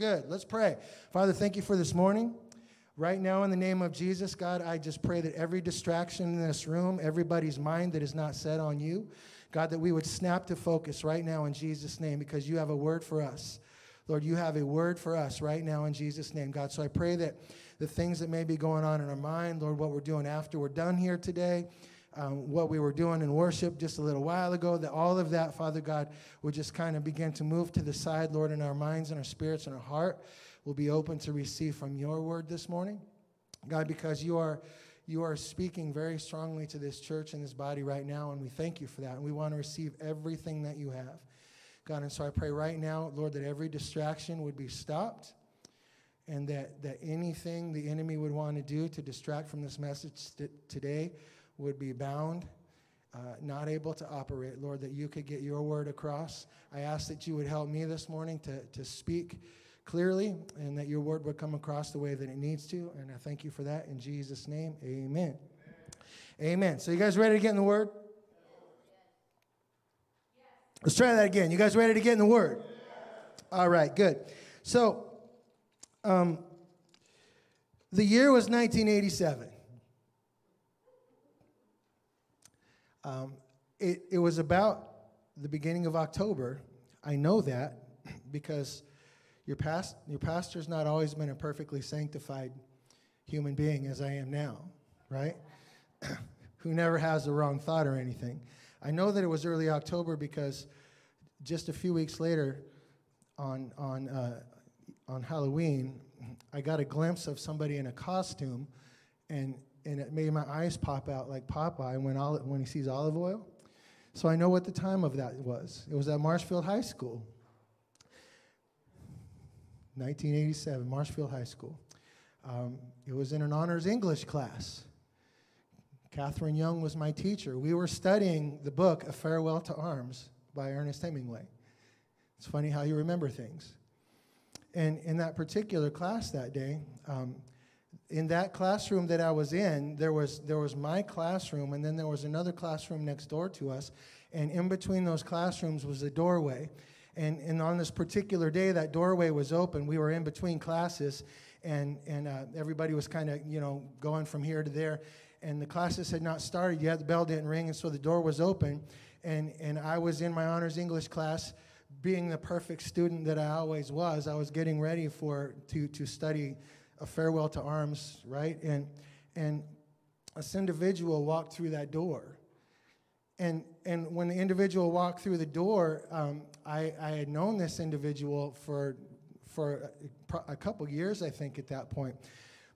good. Let's pray. Father, thank you for this morning. Right now, in the name of Jesus, God, I just pray that every distraction in this room, everybody's mind that is not set on you, God, that we would snap to focus right now in Jesus' name because you have a word for us. Lord, you have a word for us right now in Jesus' name, God. So I pray that the things that may be going on in our mind, Lord, what we're doing after we're done here today, um, what we were doing in worship just a little while ago, that all of that, Father God, would just kind of begin to move to the side, Lord, in our minds and our spirits and our heart will be open to receive from your word this morning. God, because you are you are speaking very strongly to this church and this body right now, and we thank you for that. And we want to receive everything that you have. God, and so I pray right now, Lord, that every distraction would be stopped and that, that anything the enemy would want to do to distract from this message today would be bound, uh, not able to operate. Lord, that you could get your word across. I ask that you would help me this morning to, to speak clearly and that your word would come across the way that it needs to. And I thank you for that. In Jesus' name, amen. Amen. amen. So, you guys ready to get in the word? Let's try that again. You guys ready to get in the word? All right, good. So, um, the year was 1987. Um, it, it was about the beginning of October. I know that because your, past, your pastor's not always been a perfectly sanctified human being as I am now, right? Who never has the wrong thought or anything. I know that it was early October because just a few weeks later, on, on, uh, on Halloween, I got a glimpse of somebody in a costume, and, and it made my eyes pop out like Popeye when, when he sees olive oil. So I know what the time of that was. It was at Marshfield High School. 1987, Marshfield High School. Um, it was in an honors English class. Catherine Young was my teacher. We were studying the book A Farewell to Arms by Ernest Hemingway. It's funny how you remember things. And in that particular class that day, um, in that classroom that I was in, there was, there was my classroom, and then there was another classroom next door to us. And in between those classrooms was a doorway. And, and on this particular day, that doorway was open. We were in between classes, and, and uh, everybody was kind of, you know, going from here to there. And the classes had not started yet. The bell didn't ring, and so the door was open. And, and I was in my honors English class, being the perfect student that I always was. I was getting ready for to, to study a farewell to arms, right? And, and this individual walked through that door. And, and when the individual walked through the door, um, I, I had known this individual for, for a, a couple years, I think, at that point.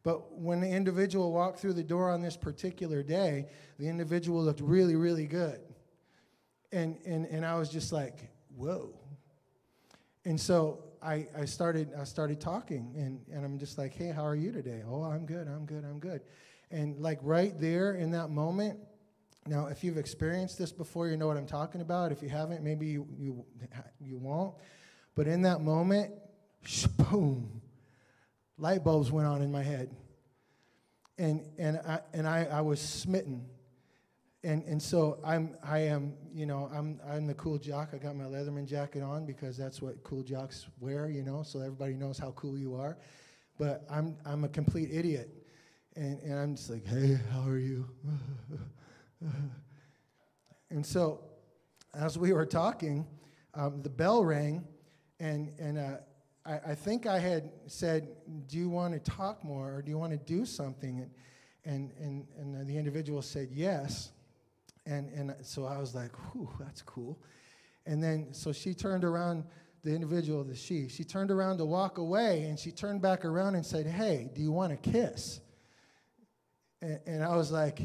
But when the individual walked through the door on this particular day, the individual looked really, really good. And, and, and I was just like, whoa. And so I, I, started, I started talking, and, and I'm just like, hey, how are you today? Oh, I'm good, I'm good, I'm good. And like right there in that moment, now, if you've experienced this before, you know what I'm talking about. If you haven't, maybe you, you, you won't. But in that moment, boom, light bulbs went on in my head. And, and, I, and I, I was smitten. And, and so I'm, I am, you know, I'm, I'm the cool jock. I got my letterman jacket on because that's what cool jocks wear, you know, so everybody knows how cool you are. But I'm, I'm a complete idiot. And, and I'm just like, hey, how are you? and so, as we were talking, um, the bell rang, and, and uh, I, I, think I had said, Do you want to talk more or do you want to do something? And, and, and, and the individual said, Yes. And, and so I was like, Whew, that's cool. And then, so she turned around, the individual, the she, she turned around to walk away, and she turned back around and said, Hey, do you want a kiss? And, and I was like,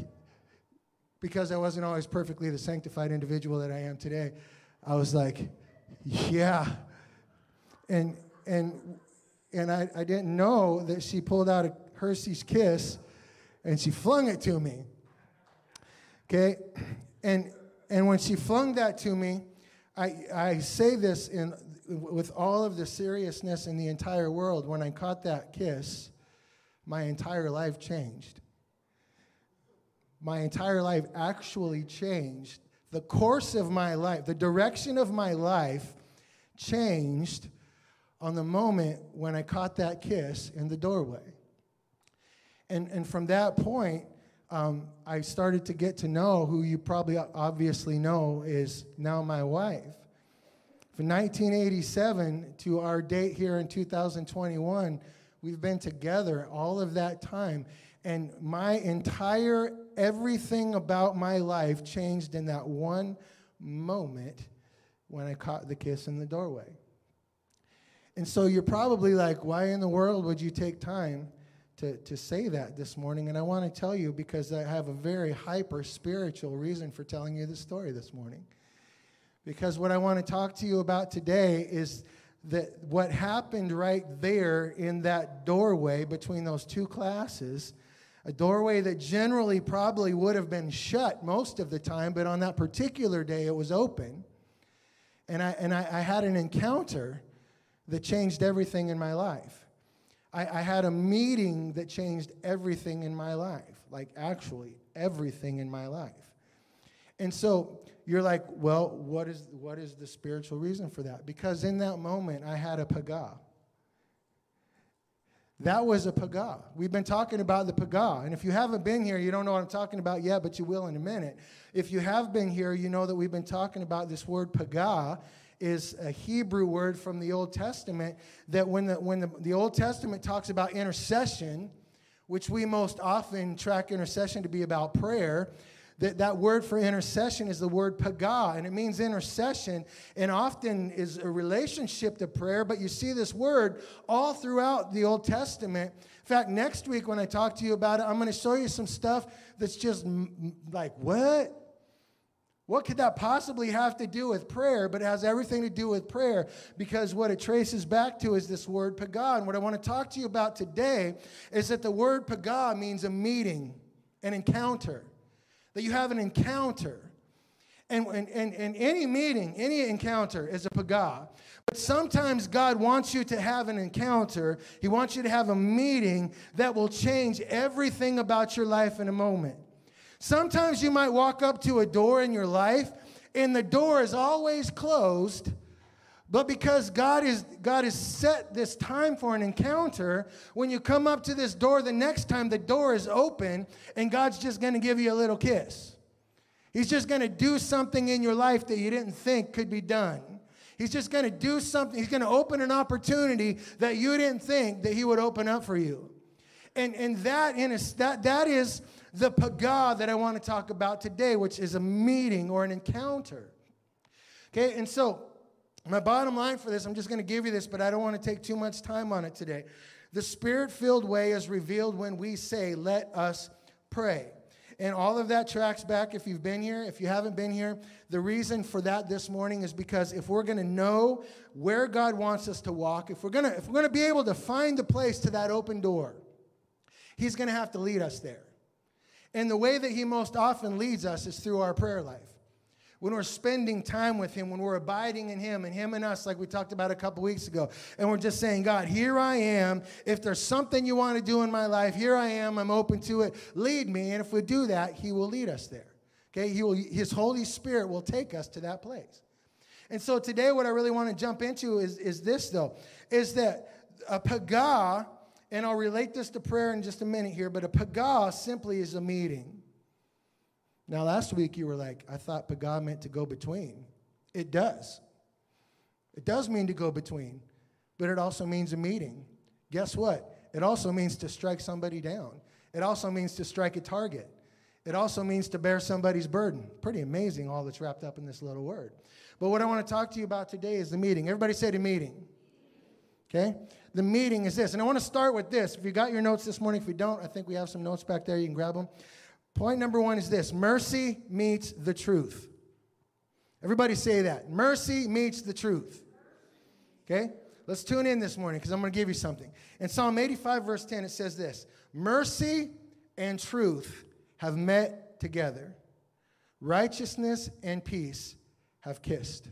because I wasn't always perfectly the sanctified individual that I am today, I was like, yeah. And and and I, I didn't know that she pulled out a Hershey's kiss and she flung it to me. Okay? And and when she flung that to me, I I say this in with all of the seriousness in the entire world, when I caught that kiss, my entire life changed my entire life actually changed. The course of my life, the direction of my life changed on the moment when I caught that kiss in the doorway. And, and from that point, um, I started to get to know who you probably obviously know is now my wife. From 1987 to our date here in 2021, we've been together all of that time. And my entire everything about my life changed in that one moment when I caught the kiss in the doorway. And so you're probably like, why in the world would you take time to, to say that this morning? And I want to tell you because I have a very hyper spiritual reason for telling you this story this morning. Because what I want to talk to you about today is that what happened right there in that doorway between those two classes, a doorway that generally probably would have been shut most of the time, but on that particular day it was open. And I, and I, I had an encounter that changed everything in my life. I, I had a meeting that changed everything in my life, like actually everything in my life. And so you're like, well, what is, what is the spiritual reason for that? Because in that moment, I had a paga. That was a paga. We've been talking about the paga. And if you haven't been here, you don't know what I'm talking about yet, but you will in a minute. If you have been here, you know that we've been talking about this word paga is a Hebrew word from the Old Testament that when the, when the, the Old Testament talks about intercession, which we most often track intercession to be about prayer, that, that word for intercession is the word paga, and it means intercession, and often is a relationship to prayer. But you see this word all throughout the Old Testament. In fact, next week when I talk to you about it, I'm going to show you some stuff that's just like, what? What could that possibly have to do with prayer? But it has everything to do with prayer because what it traces back to is this word paga. What I want to talk to you about today is that the word paga means a meeting, an encounter, that you have an encounter. And, and, and, and any meeting, any encounter is a pagah. But sometimes God wants you to have an encounter. He wants you to have a meeting that will change everything about your life in a moment. Sometimes you might walk up to a door in your life and the door is always closed. But because God is God has set this time for an encounter, when you come up to this door the next time the door is open and God's just going to give you a little kiss. He's just going to do something in your life that you didn't think could be done. He's just going to do something. He's going to open an opportunity that you didn't think that he would open up for you. And and that in a, that that is the paga that I want to talk about today, which is a meeting or an encounter. Okay, and so my bottom line for this, I'm just going to give you this, but I don't want to take too much time on it today. The spirit filled way is revealed when we say, Let us pray. And all of that tracks back if you've been here. If you haven't been here, the reason for that this morning is because if we're going to know where God wants us to walk, if we're going to if we're going to be able to find the place to that open door, he's going to have to lead us there. And the way that He most often leads us is through our prayer life. When we're spending time with Him, when we're abiding in Him and Him and us, like we talked about a couple weeks ago, and we're just saying, God, here I am. If there's something you want to do in my life, here I am. I'm open to it. Lead me. And if we do that, He will lead us there. Okay? He will, His Holy Spirit will take us to that place. And so today, what I really want to jump into is, is this, though, is that a paga and I'll relate this to prayer in just a minute here, but a paga simply is a meeting. Now, last week you were like, I thought paga meant to go between. It does. It does mean to go between, but it also means a meeting. Guess what? It also means to strike somebody down. It also means to strike a target. It also means to bear somebody's burden. Pretty amazing, all that's wrapped up in this little word. But what I want to talk to you about today is the meeting. Everybody say the meeting. Okay? The meeting is this. And I want to start with this. If you got your notes this morning, if you don't, I think we have some notes back there. You can grab them. Point number one is this mercy meets the truth. Everybody say that. Mercy meets the truth. Okay? Let's tune in this morning because I'm going to give you something. In Psalm 85, verse 10, it says this Mercy and truth have met together, righteousness and peace have kissed.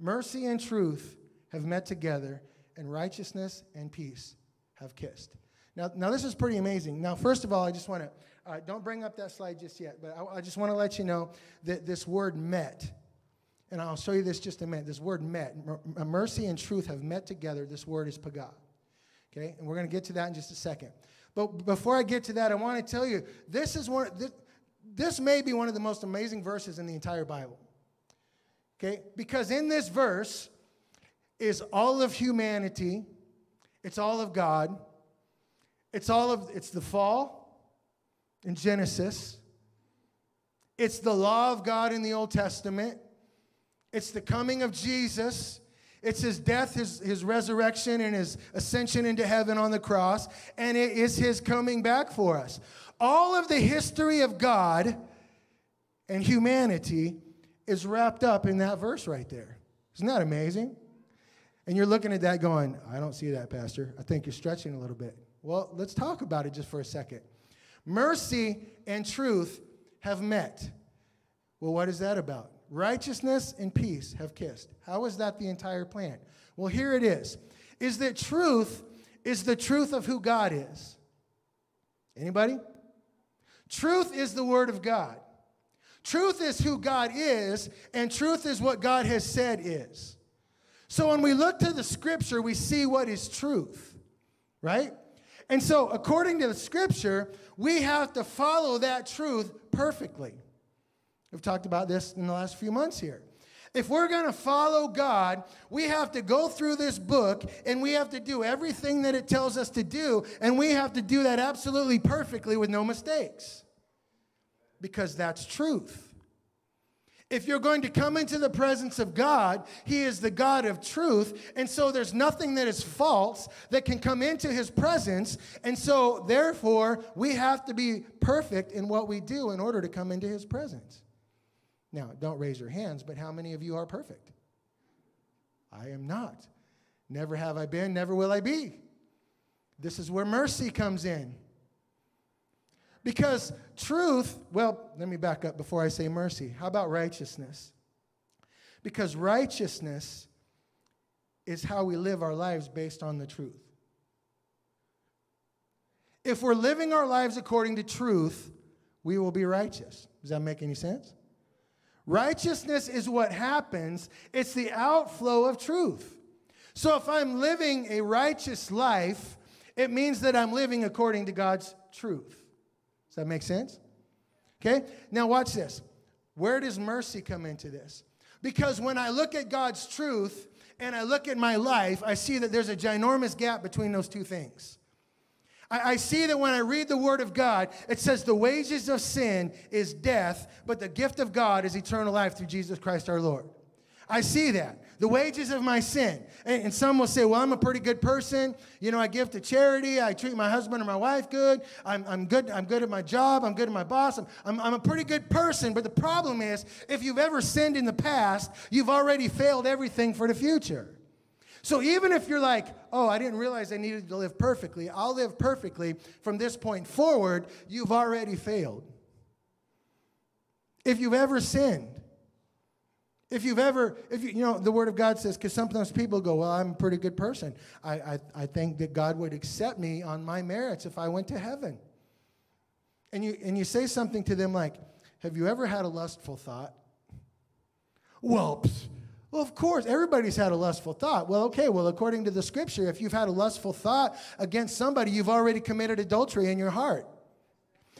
Mercy and truth have met together, and righteousness and peace have kissed. Now, now this is pretty amazing. Now, first of all, I just want to, uh, don't bring up that slide just yet, but I, I just want to let you know that this word met And I'll show you this just a minute. This word met, mercy and truth have met together. This word is paga. Okay? And we're going to get to that in just a second. But before I get to that, I want to tell you this is one, this, this may be one of the most amazing verses in the entire Bible. Okay? Because in this verse is all of humanity, it's all of God, it's all of, it's the fall in Genesis, it's the law of God in the Old Testament, it's the coming of Jesus. It's his death, his, his resurrection, and his ascension into heaven on the cross, and it is his coming back for us. All of the history of God and humanity is wrapped up in that verse right there. Isn't that amazing? And you're looking at that going, I don't see that, Pastor. I think you're stretching a little bit. Well, let's talk about it just for a second. Mercy and truth have met. Well, what is that about? Righteousness and peace have kissed. How is that the entire plan? Well, here it is. Is that truth is the truth of who God is. Anybody? Truth is the word of God. Truth is who God is, and truth is what God has said is. So when we look to the scripture, we see what is truth, right? And so, according to the scripture, we have to follow that truth perfectly. We've talked about this in the last few months here. If we're going to follow God, we have to go through this book and we have to do everything that it tells us to do, and we have to do that absolutely perfectly with no mistakes because that's truth. If you're going to come into the presence of God, He is the God of truth. And so there's nothing that is false that can come into His presence. And so, therefore, we have to be perfect in what we do in order to come into His presence. Now, don't raise your hands, but how many of you are perfect? I am not. Never have I been, never will I be. This is where mercy comes in. Because truth, well, let me back up before I say mercy. How about righteousness? Because righteousness is how we live our lives based on the truth. If we're living our lives according to truth, we will be righteous. Does that make any sense? Righteousness is what happens, it's the outflow of truth. So if I'm living a righteous life, it means that I'm living according to God's truth that make sense? Okay, now watch this. Where does mercy come into this? Because when I look at God's truth and I look at my life, I see that there's a ginormous gap between those two things. I, I see that when I read the Word of God, it says the wages of sin is death, but the gift of God is eternal life through Jesus Christ our Lord. I see that. The wages of my sin. And, and, some will say, well, I'm a pretty good person. You know, I give to charity. I treat my husband or my wife good. I'm, I'm good. I'm good at my job. I'm good at my boss. I'm, I'm, I'm a pretty good person. But the problem is, if you've ever sinned in the past, you've already failed everything for the future. So even if you're like, oh, I didn't realize I needed to live perfectly, I'll live perfectly from this point forward, you've already failed. If you've ever sinned, if you've ever, if you, you know, the Word of God says, because sometimes people go, well, I'm a pretty good person. I, I, I think that God would accept me on my merits if I went to heaven. And you, and you say something to them like, have you ever had a lustful thought? Well, psh, well, of course, everybody's had a lustful thought. Well, okay, well, according to the scripture, if you've had a lustful thought against somebody, you've already committed adultery in your heart.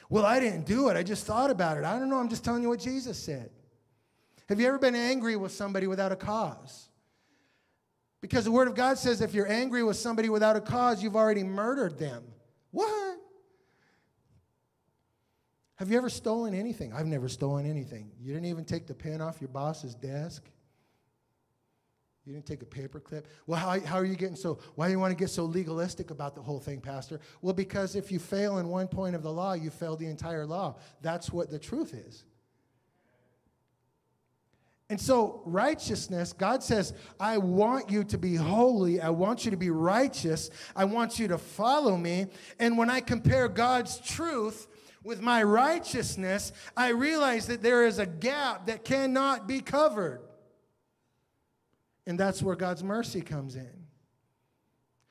Well, I didn't do it. I just thought about it. I don't know. I'm just telling you what Jesus said. Have you ever been angry with somebody without a cause? Because the Word of God says if you're angry with somebody without a cause, you've already murdered them. What? Have you ever stolen anything? I've never stolen anything. You didn't even take the pen off your boss's desk. You didn't take a paper clip. Well, how, how are you getting so, why do you want to get so legalistic about the whole thing, Pastor? Well, because if you fail in one point of the law, you fail the entire law. That's what the truth is. And so, righteousness, God says, I want you to be holy. I want you to be righteous. I want you to follow me. And when I compare God's truth with my righteousness, I realize that there is a gap that cannot be covered. And that's where God's mercy comes in.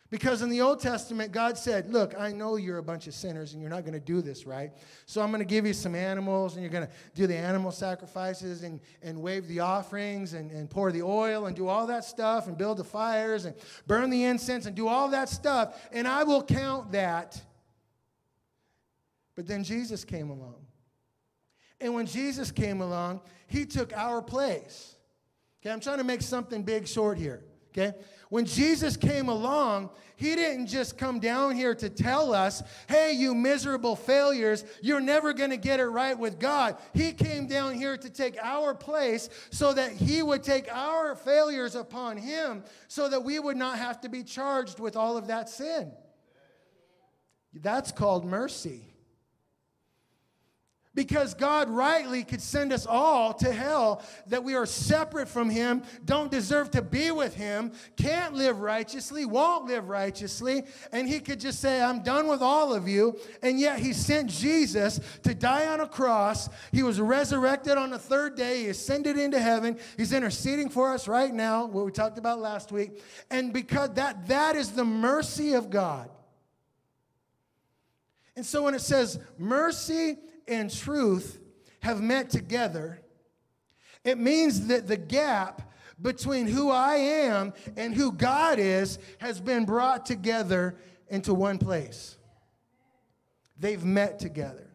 Because in the Old Testament, God said, Look, I know you're a bunch of sinners and you're not going to do this right. So I'm going to give you some animals and you're going to do the animal sacrifices and, and wave the offerings and, and pour the oil and do all that stuff and build the fires and burn the incense and do all that stuff. And I will count that. But then Jesus came along. And when Jesus came along, he took our place. Okay, I'm trying to make something big short here. Okay? When Jesus came along, he didn't just come down here to tell us, hey, you miserable failures, you're never going to get it right with God. He came down here to take our place so that he would take our failures upon him so that we would not have to be charged with all of that sin. That's called mercy because God rightly could send us all to hell, that we are separate from Him, don't deserve to be with Him, can't live righteously, won't live righteously, and He could just say, I'm done with all of you. And yet He sent Jesus to die on a cross. He was resurrected on the third day, He ascended into heaven. He's interceding for us right now, what we talked about last week. And because that, that is the mercy of God. And so when it says mercy and truth have met together, it means that the gap between who I am and who God is has been brought together into one place. They've met together.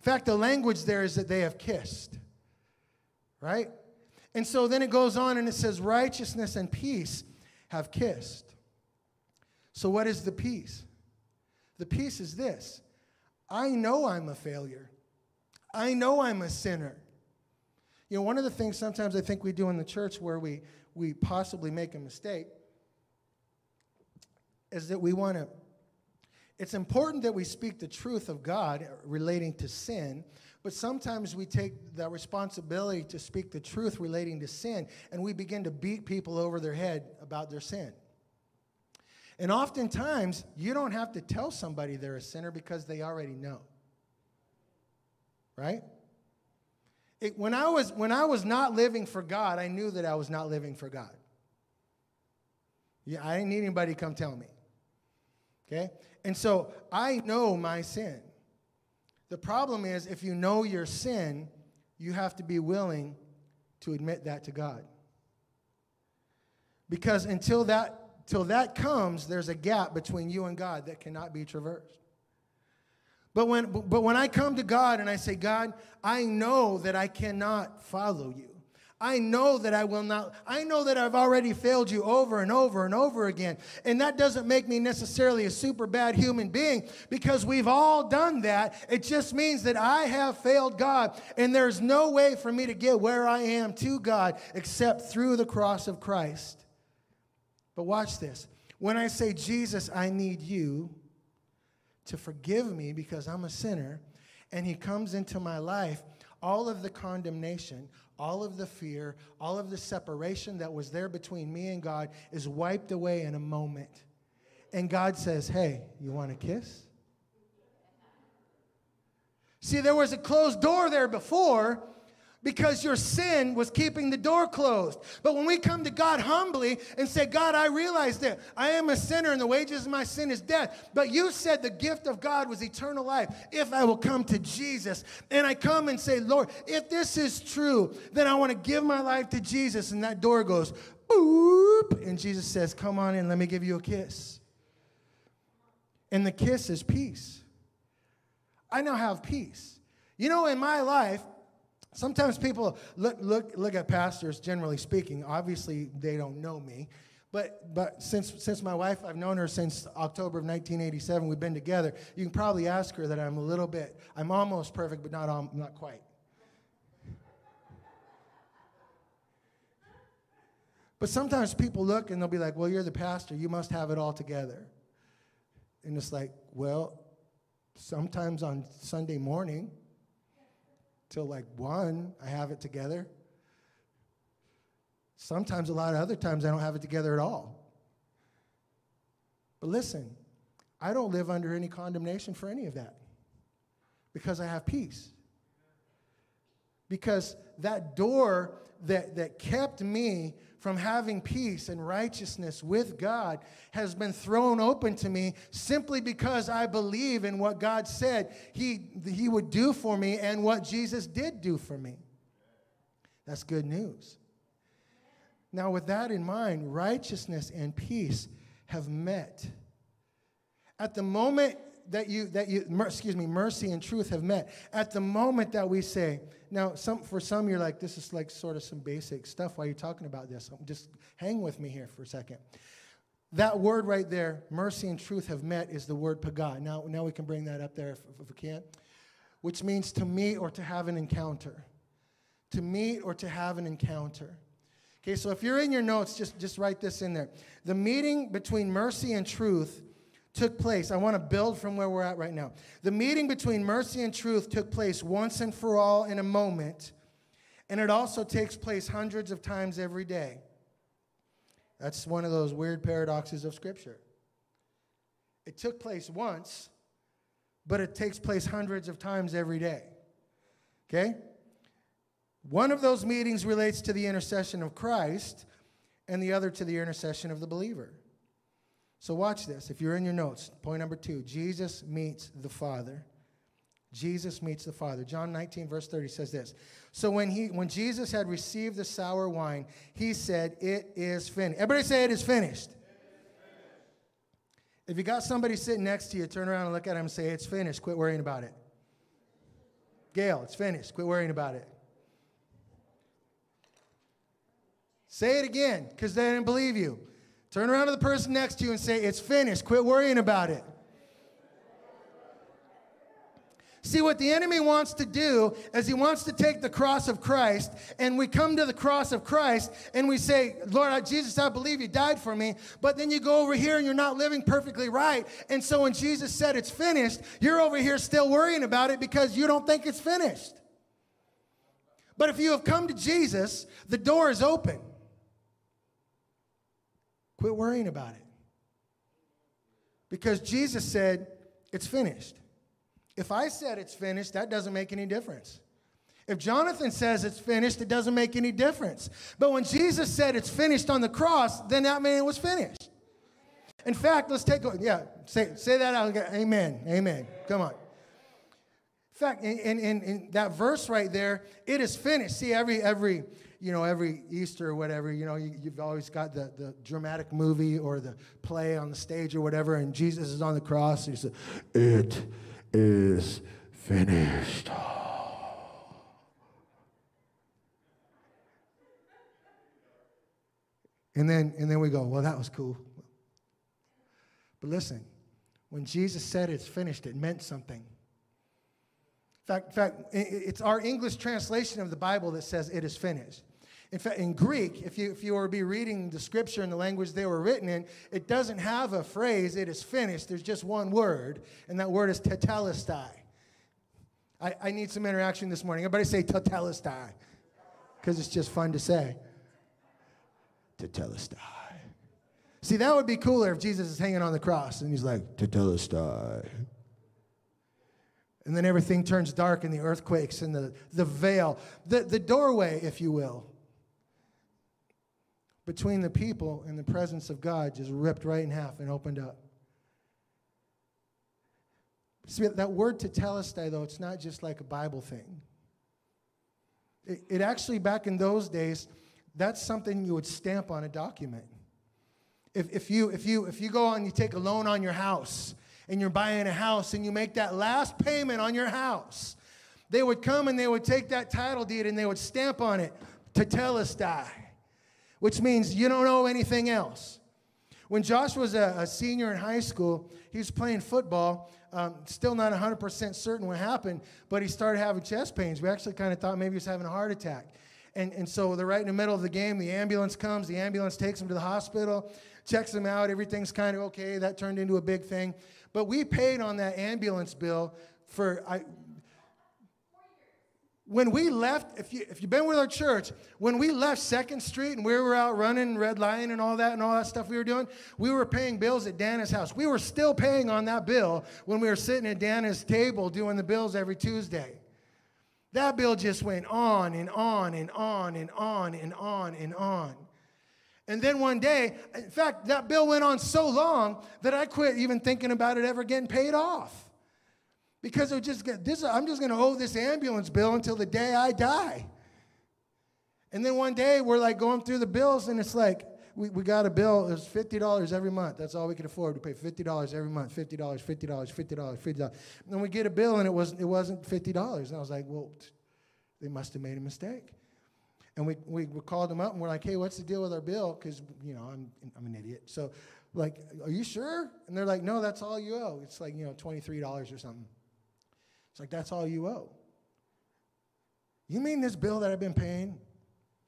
In fact, the language there is that they have kissed, right? And so then it goes on and it says, righteousness and peace have kissed. So, what is the peace? The peace is this I know I'm a failure. I know I'm a sinner. You know, one of the things sometimes I think we do in the church where we, we possibly make a mistake is that we want to. It's important that we speak the truth of God relating to sin, but sometimes we take the responsibility to speak the truth relating to sin and we begin to beat people over their head about their sin. And oftentimes, you don't have to tell somebody they're a sinner because they already know right? It, when, I was, when I was not living for God, I knew that I was not living for God. Yeah, I didn't need anybody to come tell me. Okay? And so I know my sin. The problem is, if you know your sin, you have to be willing to admit that to God. Because until that, until that comes, there's a gap between you and God that cannot be traversed. But when, but when I come to God and I say, God, I know that I cannot follow you. I know that I will not, I know that I've already failed you over and over and over again. And that doesn't make me necessarily a super bad human being because we've all done that. It just means that I have failed God. And there's no way for me to get where I am to God except through the cross of Christ. But watch this. When I say, Jesus, I need you, to forgive me because I'm a sinner, and He comes into my life, all of the condemnation, all of the fear, all of the separation that was there between me and God is wiped away in a moment. And God says, Hey, you want a kiss? See, there was a closed door there before, because your sin was keeping the door closed. But when we come to God humbly and say, God, I realize that I am a sinner and the wages of my sin is death. But you said the gift of God was eternal life if I will come to Jesus. And I come and say, Lord, if this is true, then I want to give my life to Jesus. And that door goes, boop. And Jesus says, Come on in, let me give you a kiss. And the kiss is peace. I now have peace. You know, in my life, Sometimes people look, look, look at pastors, generally speaking. Obviously, they don't know me. But, but since, since my wife, I've known her since October of 1987, we've been together. You can probably ask her that I'm a little bit, I'm almost perfect, but not, um, not quite. But sometimes people look and they'll be like, well, you're the pastor, you must have it all together. And it's like, well, sometimes on Sunday morning, till like one, I have it together. Sometimes, a lot of other times, I don't have it together at all. But listen, I don't live under any condemnation for any of that because I have peace. Because that door that, that kept me from having peace and righteousness with God has been thrown open to me simply because I believe in what God said he, he would do for me and what Jesus did do for me. That's good news. Now, with that in mind, righteousness and peace have met. At the moment that you, that you, excuse me, mercy and truth have met, at the moment that we say, now, some, for some, you're like, this is like sort of some basic stuff. Why are you talking about this? Um, just hang with me here for a second. That word right there, mercy and truth have met, is the word paga. Now, now we can bring that up there if, if we can't, which means to meet or to have an encounter. To meet or to have an encounter. Okay, so if you're in your notes, just, just write this in there. The meeting between mercy and truth took place. I want to build from where we're at right now. The meeting between mercy and truth took place once and for all in a moment, and it also takes place hundreds of times every day. That's one of those weird paradoxes of Scripture. It took place once, but it takes place hundreds of times every day. Okay? One of those meetings relates to the intercession of Christ, and the other to the intercession of the believer. So, watch this. If you're in your notes, point number two Jesus meets the Father. Jesus meets the Father. John 19, verse 30 says this. So when he when Jesus had received the sour wine, he said, It is finished. Everybody say it is finished. If you got somebody sitting next to you, turn around and look at him and say, It's finished. Quit worrying about it. Gail, it's finished. Quit worrying about it. Say it again, because they didn't believe you. Turn around to the person next to you and say, It's finished. Quit worrying about it. See, what the enemy wants to do is he wants to take the cross of Christ, and we come to the cross of Christ and we say, Lord, Jesus, I believe you died for me. But then you go over here and you're not living perfectly right. And so when Jesus said it's finished, you're over here still worrying about it because you don't think it's finished. But if you have come to Jesus, the door is open. Quit worrying about it. Because Jesus said, It's finished. If I said it's finished, that doesn't make any difference. If Jonathan says it's finished, it doesn't make any difference. But when Jesus said it's finished on the cross, then that meant it was finished. In fact, let's take a, yeah, say, say that out. Amen. Amen. Come on. In fact, in, in, in that verse right there, it is finished. See, every every you know, every Easter or whatever, you know, you, have always got the, the dramatic movie or the play on the stage or whatever, and Jesus is on the cross, he said, It is finished. And then, and then we go, well, that was cool. But listen, when Jesus said it's finished, it meant something. In fact, in fact, it's our English translation of the Bible that says it is finished. In fact, in Greek, if you, if you were to be reading the scripture in the language they were written in, it doesn't have a phrase, it is finished. There's just one word, and that word is tetelestai. I, I need some interaction this morning. Everybody say tetelestai, because it's just fun to say. Tetelestai. See, that would be cooler if Jesus is hanging on the cross and he's like, tetelestai. And then everything turns dark and the earthquakes and the, the veil, the, the doorway, if you will, between the people and the presence of God just ripped right in half and opened up. See, that word tetelestai, though, it's not just like a Bible thing. It, it actually, back in those days, that's something you would stamp on a document. If, if, you, if, you, if you go and you take a loan on your house and you're buying a house and you make that last payment on your house, they would come and they would take that title deed and they would stamp on it, tetelestai which means you don't know anything else. When Josh was a, a senior in high school, he was playing football. Um, still not 100% certain what happened, but he started having chest pains. We actually kind of thought maybe he was having a heart attack. And, and so they're right in the middle of the game. The ambulance comes. The ambulance takes him to the hospital, checks him out. Everything's kind of okay. That turned into a big thing. But we paid on that ambulance bill for, I, when we left, if, you, if you've been with our church, when we left Second Street and we were out running Red Lion and all that and all that stuff we were doing, we were paying bills at Dana's house. We were still paying on that bill when we were sitting at Dana's table doing the bills every Tuesday. That bill just went on and on and on and on and on and on. And then one day, in fact, that bill went on so long that I quit even thinking about it ever getting paid off. Because just this, I'm just going to owe this ambulance bill until the day I die. And then one day we're like going through the bills, and it's like, we, we got a bill, it was $50 every month. That's all we could afford. We pay $50 every month, $50, $50, $50, $50. And then we get a bill and it, was, it wasn't $50. And I was like, well, they must have made a mistake. And we, we, we called them up and we're like, hey, what's the deal with our bill? Because, you know, I'm, I'm an idiot. So, like, are you sure? And they're like, no, that's all you owe. It's like, you know, $23 or something. It's like, that's all you owe. You mean this bill that I've been paying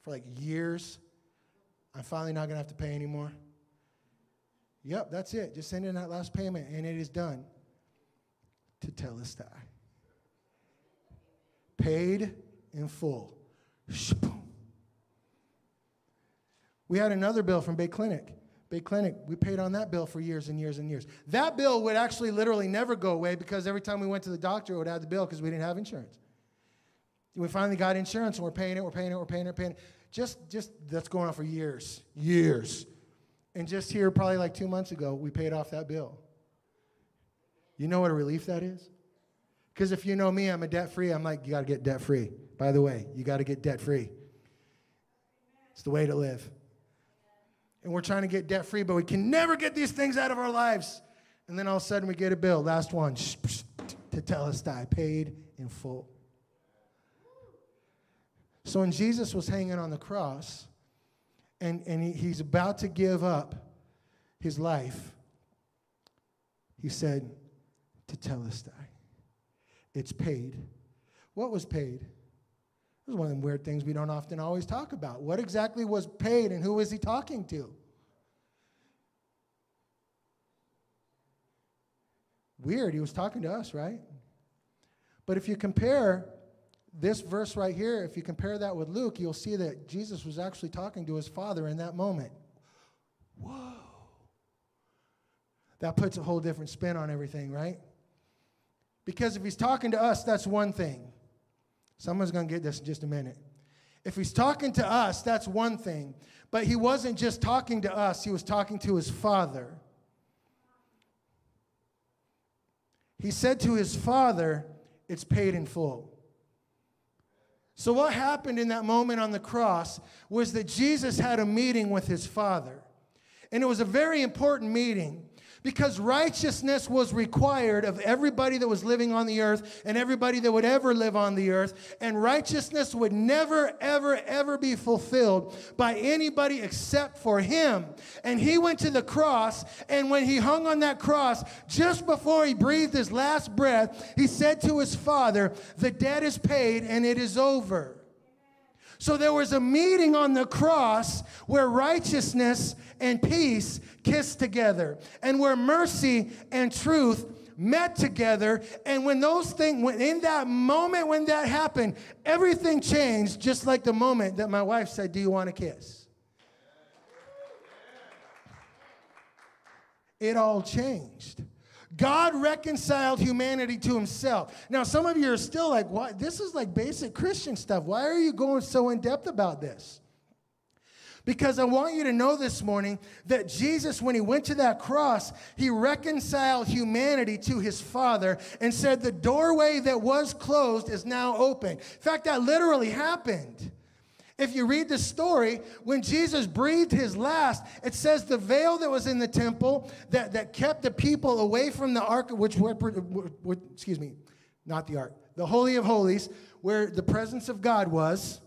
for like years I'm finally not to have to pay anymore. Yep, that's it. Just send in that last payment, and it is done. Tetelestai. Paid in full. We had another bill from Bay Clinic. Bay Clinic, we paid on that bill for years and years and years. That bill would actually literally never go away because every time we went to the doctor, it would add the bill because we didn't have insurance. We finally got insurance and we're paying it, we're paying it, we're paying it, paying it. Just, just that's going on for years, years. And just here, probably like two months ago, we paid off that bill. You know what a relief that is? Because if you know me, I'm a debt free. I'm like, you got to get debt free. By the way, you got to get debt free. It's the way to live. And we're trying to get debt free, but we can never get these things out of our lives. And then all of a sudden we get a bill, last one, to tell us that I paid in full. So when Jesus was hanging on the cross and, and he, he's about to give up his life, he said, Tetelestai It's paid. What was paid? This is one of the weird things we don't often always talk about. What exactly was paid and who was he talking to? Weird, he was talking to us, right? But if you compare this verse right here, if you compare that with Luke, you'll see that Jesus was actually talking to his father in that moment. Whoa. That puts a whole different spin on everything, right? Because if he's talking to us, that's one thing. Someone's going to get this in just a minute. If he's talking to us, that's one thing. But he wasn't just talking to us, he was talking to his father. He said to his father, It's paid in full. So, what happened in that moment on the cross was that Jesus had a meeting with his Father. And it was a very important meeting because righteousness was required of everybody that was living on the earth and everybody that would ever live on the earth. And righteousness would never, ever, ever be fulfilled by anybody except for him. And he went to the cross, and when he hung on that cross, just before he breathed his last breath, he said to his father, The debt is paid and it is over. So there was a meeting on the cross where righteousness and peace kissed together, and where mercy and truth met together. And when those things, when in that moment when that happened, everything changed, just like the moment that my wife said, Do you want a kiss? It all changed. God reconciled humanity to himself. Now, some of you are still like, what? This is like basic Christian stuff. Why are you going so in depth about this? Because I want you to know this morning that Jesus, when he went to that cross, he reconciled humanity to his Father and said, The doorway that was closed is now open. In fact, that literally happened. If you read the story, when Jesus breathed his last, it says the veil that was in the temple that, that kept the people away from the ark, which, excuse me, not the ark, the Holy of Holies, where the presence of God was,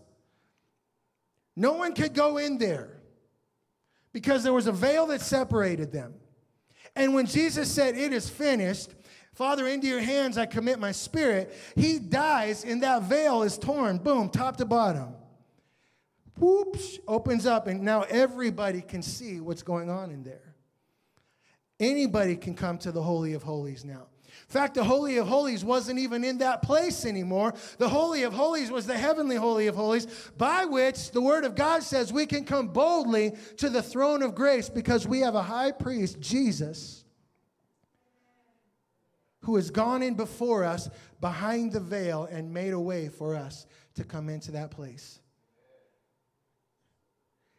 no one could go in there because there was a veil that separated them. And when Jesus said, It is finished, Father, into your hands I commit my spirit, he dies and that veil is torn, boom, top to bottom whoops, opens up, and now everybody can see what's going on in there. Anybody can come to the Holy of Holies now. In fact, the Holy of Holies wasn't even in that place anymore. The Holy of Holies was the heavenly Holy of Holies, by which the Word of God says we can come boldly to the throne of grace because we have a high priest, Jesus, who has gone in before us behind the veil and made a way for us to come into that place.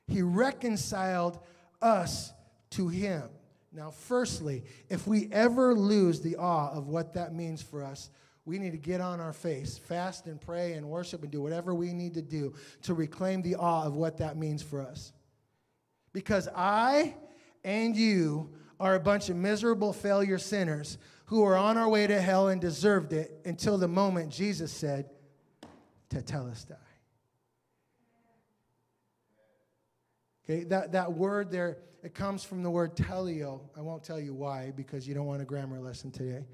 He reconciled us to Him. Now, firstly, if we ever lose the awe of what that means for us, we need to get on our face, fast and pray and worship and do whatever we need to do to reclaim the awe of what that means for us. Because I and you are a bunch of miserable failure sinners who are on our way to hell and deserved it until the moment Jesus said, Tetelestai. Okay, that, that word there, it comes from the word teleo. I won't tell you why because you don't want a grammar lesson today.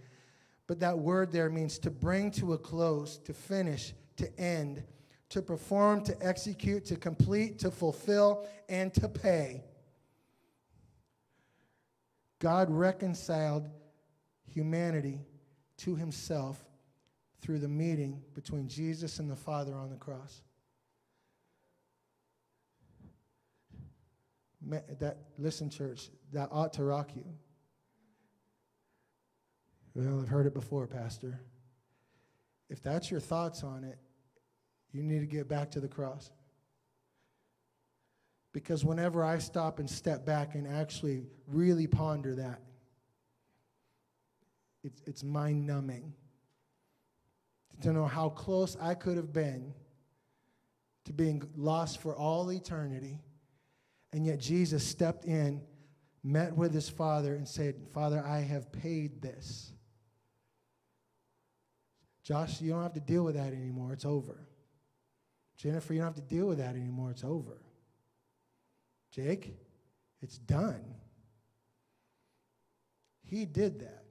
But that word there means to bring to a close, to finish, to end, to perform, to execute, to complete, to fulfill, and to pay. God reconciled humanity to himself through the meeting between Jesus and the Father on the cross. That, listen, church, that ought to rock you. Well, I've heard it before, Pastor. If that's your thoughts on it, you need to get back to the cross. Because whenever I stop and step back and actually really ponder that, it's, it's mind numbing to know how close I could have been to being lost for all eternity. And yet Jesus stepped in, met with his father, and said, Father, I have paid this. Josh, you don't have to deal with that anymore. It's over. Jennifer, you don't have to deal with that anymore. It's over. Jake, it's done. He did that.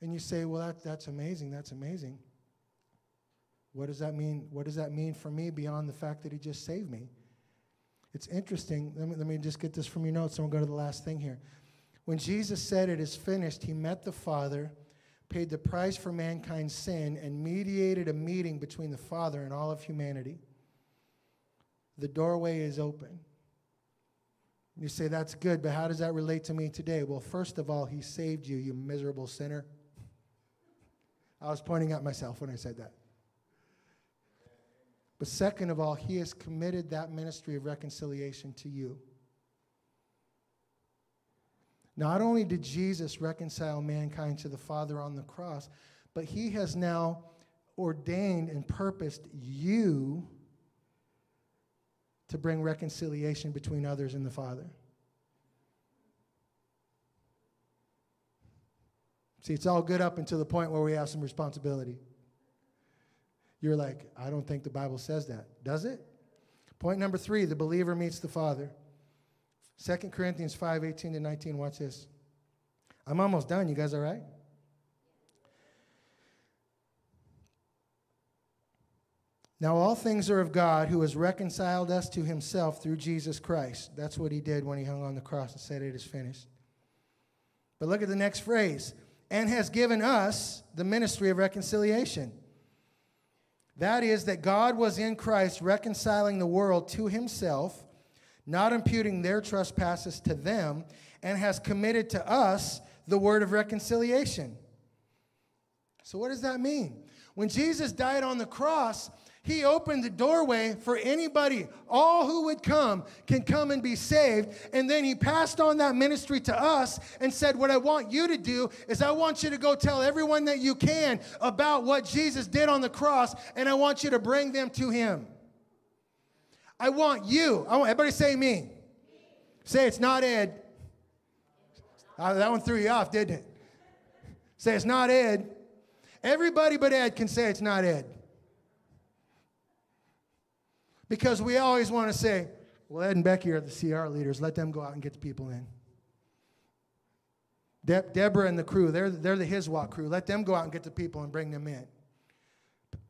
And you say, well, that, that's amazing. That's amazing. What does that mean? What does that mean for me beyond the fact that he just saved me? It's interesting. Let me, let me just get this from your notes and we'll go to the last thing here. When Jesus said it is finished, he met the Father paid the price for mankind's sin, and mediated a meeting between the Father and all of humanity. The doorway is open. You say, that's good, but how does that relate to me today? Well, first of all, He saved you, you miserable sinner. I was pointing at myself when I said that. But second of all, He has committed that ministry of reconciliation to you. Not only did Jesus reconcile mankind to the Father on the cross, but he has now ordained and purposed you to bring reconciliation between others and the Father. See, it's all good up until the point where we have some responsibility. You're like, I don't think the Bible says that. Does it? Point number three the believer meets the Father. 2 Corinthians 5 18 to 19. Watch this. I'm almost done. You guys all right? Now, all things are of God who has reconciled us to himself through Jesus Christ. That's what he did when he hung on the cross and said, It is finished. But look at the next phrase and has given us the ministry of reconciliation. That is, that God was in Christ reconciling the world to himself not imputing their trespasses to them, and has committed to us the word of reconciliation. So, what does that mean? When Jesus died on the cross, he opened the doorway for anybody, all who would come can come and be saved. And then he passed on that ministry to us and said, What I want you to do is I want you to go tell everyone that you can about what Jesus did on the cross, and I want you to bring them to him. I want you. I want everybody say me. Say it's not Ed. Uh, that one threw you off, didn't it? Say it's not Ed. Everybody but Ed can say it's not Ed. Because we always want to say, well, Ed and Becky are the CR leaders. Let them go out and get the people in. De- Deborah and the crew, they're, they're the Hiswat crew. Let them go out and get the people and bring them in.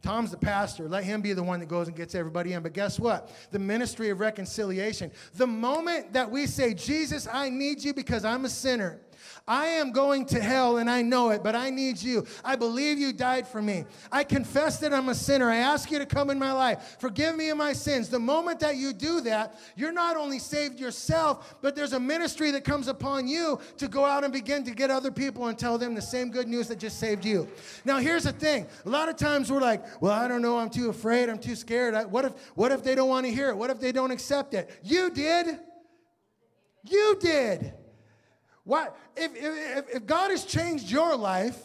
Tom's the pastor. Let him be the one that goes and gets everybody in. But guess what? The ministry of reconciliation. The moment that we say, Jesus, I need you because I'm a sinner. I am going to hell and I know it, but I need you. I believe you died for me. I confess that I'm a sinner. I ask you to come in my life. Forgive me of my sins. The moment that you do that, you're not only saved yourself, but there's a ministry that comes upon you to go out and begin to get other people and tell them the same good news that just saved you. Now, here's the thing. A lot of times we're like, well, I don't know. I'm too afraid. I'm too scared. I, what, if, what if they don't want to hear it? What if they don't accept it? You did. You did. Why, if, if, if God has changed your life,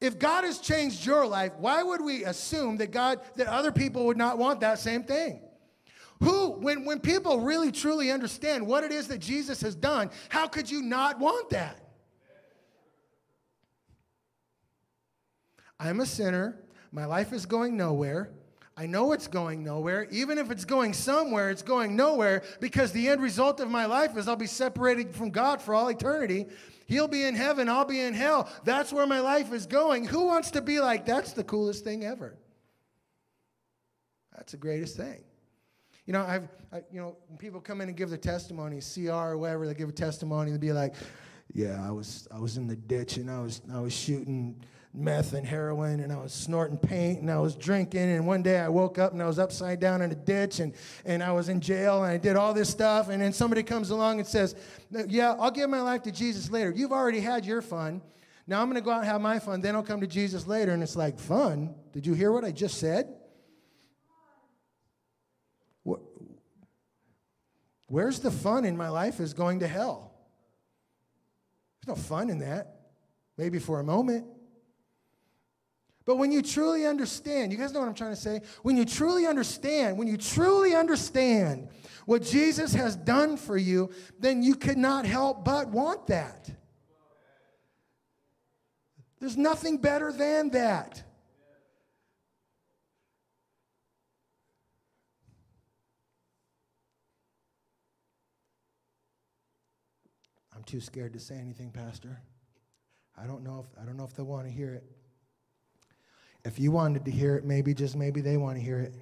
if God has changed your life, why would we assume that God, that other people would not want that same thing? Who, when, when people really truly understand what it is that Jesus has done, how could you not want that? I'm a sinner. My life is going nowhere. I know it's going nowhere. Even if it's going somewhere, it's going nowhere because the end result of my life is I'll be separated from God for all eternity. He'll be in heaven, I'll be in hell. That's where my life is going. Who wants to be like, that's the coolest thing ever? That's the greatest thing. You know, I've, I, you know, when people come in and give their testimony, CR or whatever, they give a testimony, they'll be like, yeah, I was, I was in the ditch and I was, I was shooting meth and heroin and I was snorting paint and I was drinking. And one day I woke up and I was upside down in a ditch and, and I was in jail and I did all this stuff. And then somebody comes along and says, Yeah, I'll give my life to Jesus later. You've already had your fun. Now I'm going to go out and have my fun. Then I'll come to Jesus later. And it's like, Fun? Did you hear what I just said? Where's the fun in my life is going to hell? There's no fun in that. Maybe for a moment. But when you truly understand, you guys know what I'm trying to say? When you truly understand, when you truly understand what Jesus has done for you, then you cannot help but want that. There's nothing better than that. I'm too scared to say anything, Pastor. I don't know if I don't know if they want to hear it. If you wanted to hear it, maybe just maybe they want to hear it.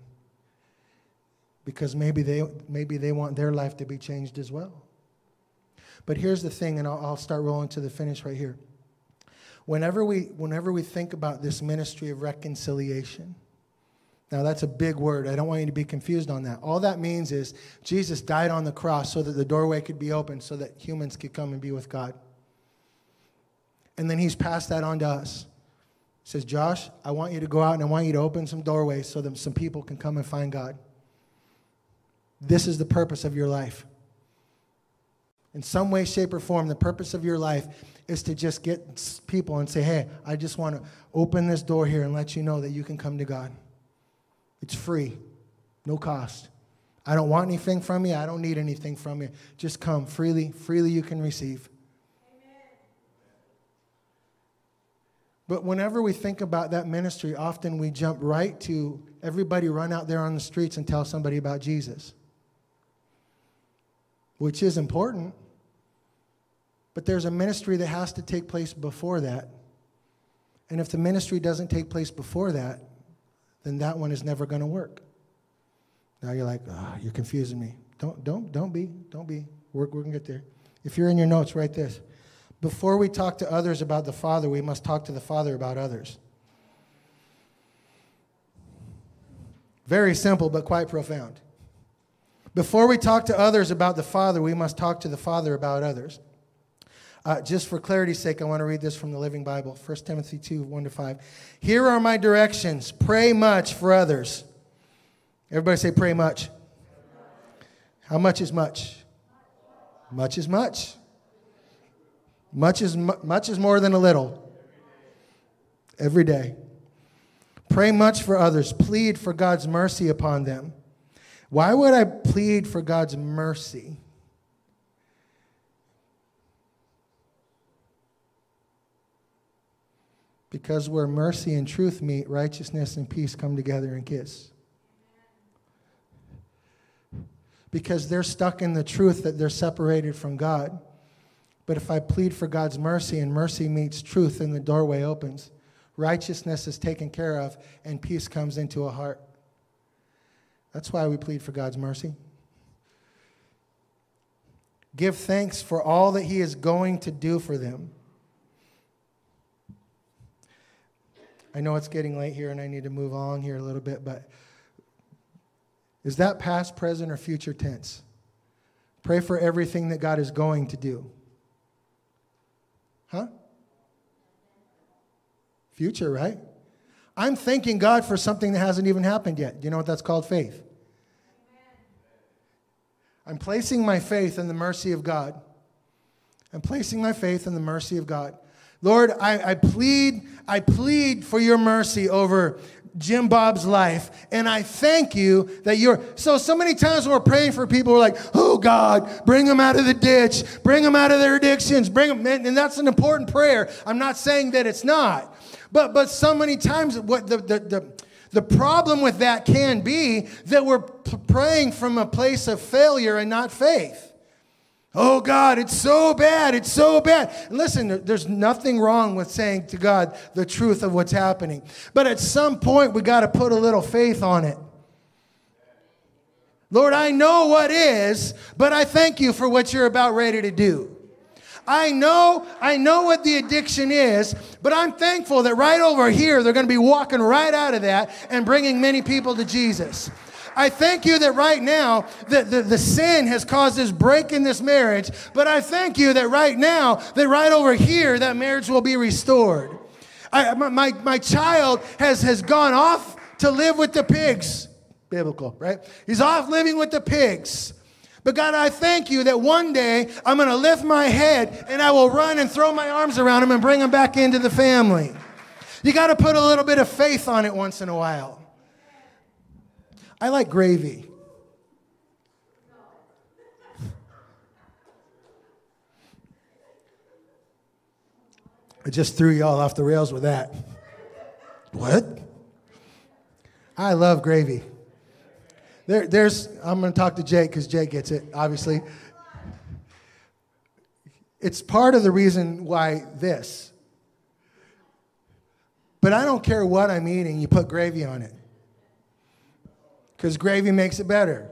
Because maybe they maybe they want their life to be changed as well. But here's the thing, and I'll, I'll start rolling to the finish right here. Whenever we whenever we think about this ministry of reconciliation, now, that's a big word. I don't want you to be confused on that. All that means is Jesus died on the cross so that the doorway could be open so that humans could come and be with God. And then he's passed that on to us says, Josh, I want you to go out and I want you to open some doorways so that some people can come and find God. This is the purpose of your life. In some way, shape, or form, the purpose of your life is to just get people and say, hey, I just want to open this door here and let you know that you can come to God. It's free, no cost. I don't want anything from you. I don't need anything from you. Just come freely. Freely you can receive. But whenever we think about that ministry, often we jump right to everybody run out there on the streets and tell somebody about Jesus, which is important. But there's a ministry that has to take place before that. And if the ministry doesn't take place before that, then that one is never going to work. Now you're like, oh, you're confusing me. Don't, don't, don't be, don't be. We're, we're going to get there. If you're in your notes, write this. Before we talk to others about the Father, we must talk to the Father about others. Very simple, but quite profound. Before we talk to others about the Father, we must talk to the Father about others. Uh, just for clarity's sake, I want to read this from the Living Bible 1 Timothy 2 1 to 5. Here are my directions pray much for others. Everybody say, pray much. How much is much? Much is much. Much is, much is more than a little. Every day. Pray much for others. Plead for God's mercy upon them. Why would I plead for God's mercy? Because where mercy and truth meet, righteousness and peace come together and kiss. Because they're stuck in the truth that they're separated from God. But if I plead for God's mercy and mercy meets truth and the doorway opens, righteousness is taken care of and peace comes into a heart. That's why we plead for God's mercy. Give thanks for all that He is going to do for them. I know it's getting late here and I need to move on here a little bit, but is that past, present, or future tense? Pray for everything that God is going to do. Huh? Future, right? I'm thanking God for something that hasn't even happened yet. You know what that's called? Faith. I'm placing my faith in the mercy of God. I'm placing my faith in the mercy of God. Lord, I, I plead, I plead for your mercy over Jim Bob's life. And I thank you that you're. So, so many times when we're praying for people, we're like, oh God, bring them out of the ditch, bring them out of their addictions, bring them. And that's an important prayer. I'm not saying that it's not. But, but so many times, what the, the, the, the problem with that can be that we're praying from a place of failure and not faith. Oh God, it's so bad. It's so bad. And listen, there's nothing wrong with saying to God the truth of what's happening. But at some point, we got to put a little faith on it. Lord, I know what is, but I thank you for what you're about ready to do. I know, I know what the addiction is, but I'm thankful that right over here, they're going to be walking right out of that and bringing many people to Jesus. I thank you that right now the, the sin has caused this break in this marriage, but I thank you that right now, that right over here, that marriage will be restored. I, my, my child has, has gone off to live with the pigs. Biblical, right? He's off living with the pigs. But God, I thank you that one day I'm going to lift my head and I will run and throw my arms around him and bring him back into the family. You got to put a little bit of faith on it once in a while. I like gravy. I just threw y'all off the rails with that. What? I love gravy. There, there's, I'm going to talk to Jake because Jake gets it, obviously. It's part of the reason why this. But I don't care what I'm eating, you put gravy on it because gravy makes it better.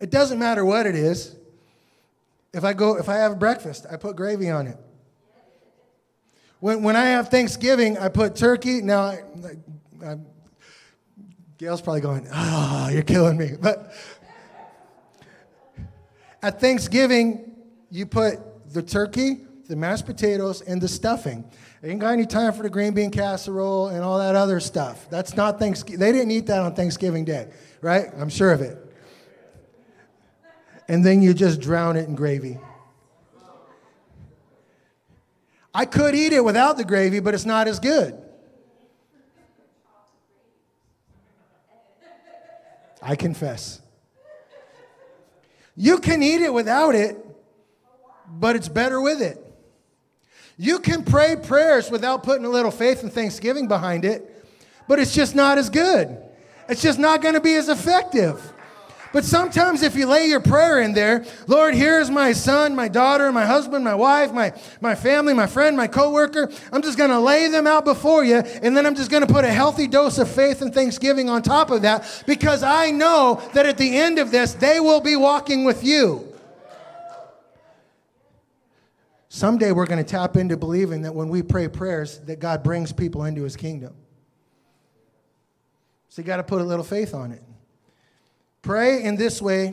It doesn't matter what it is. If I go, if I have breakfast, I put gravy on it. When, when I have Thanksgiving, I put turkey. Now, I, I, Gail's probably going, "Oh, you're killing me." But at Thanksgiving, you put the turkey, the mashed potatoes, and the stuffing. Ain't got any time for the green bean casserole and all that other stuff. That's not Thanksgiving. They didn't eat that on Thanksgiving Day, right? I'm sure of it. And then you just drown it in gravy. I could eat it without the gravy, but it's not as good. I confess. You can eat it without it, but it's better with it. You can pray prayers without putting a little faith and thanksgiving behind it, but it's just not as good. It's just not going to be as effective. But sometimes if you lay your prayer in there, Lord, here's my son, my daughter, my husband, my wife, my, my family, my friend, my coworker. I'm just going to lay them out before you, and then I'm just going to put a healthy dose of faith and thanksgiving on top of that because I know that at the end of this, they will be walking with you. Someday we're going to tap into believing that when we pray prayers, that God brings people into his kingdom. So you got to put a little faith on it. Pray in this way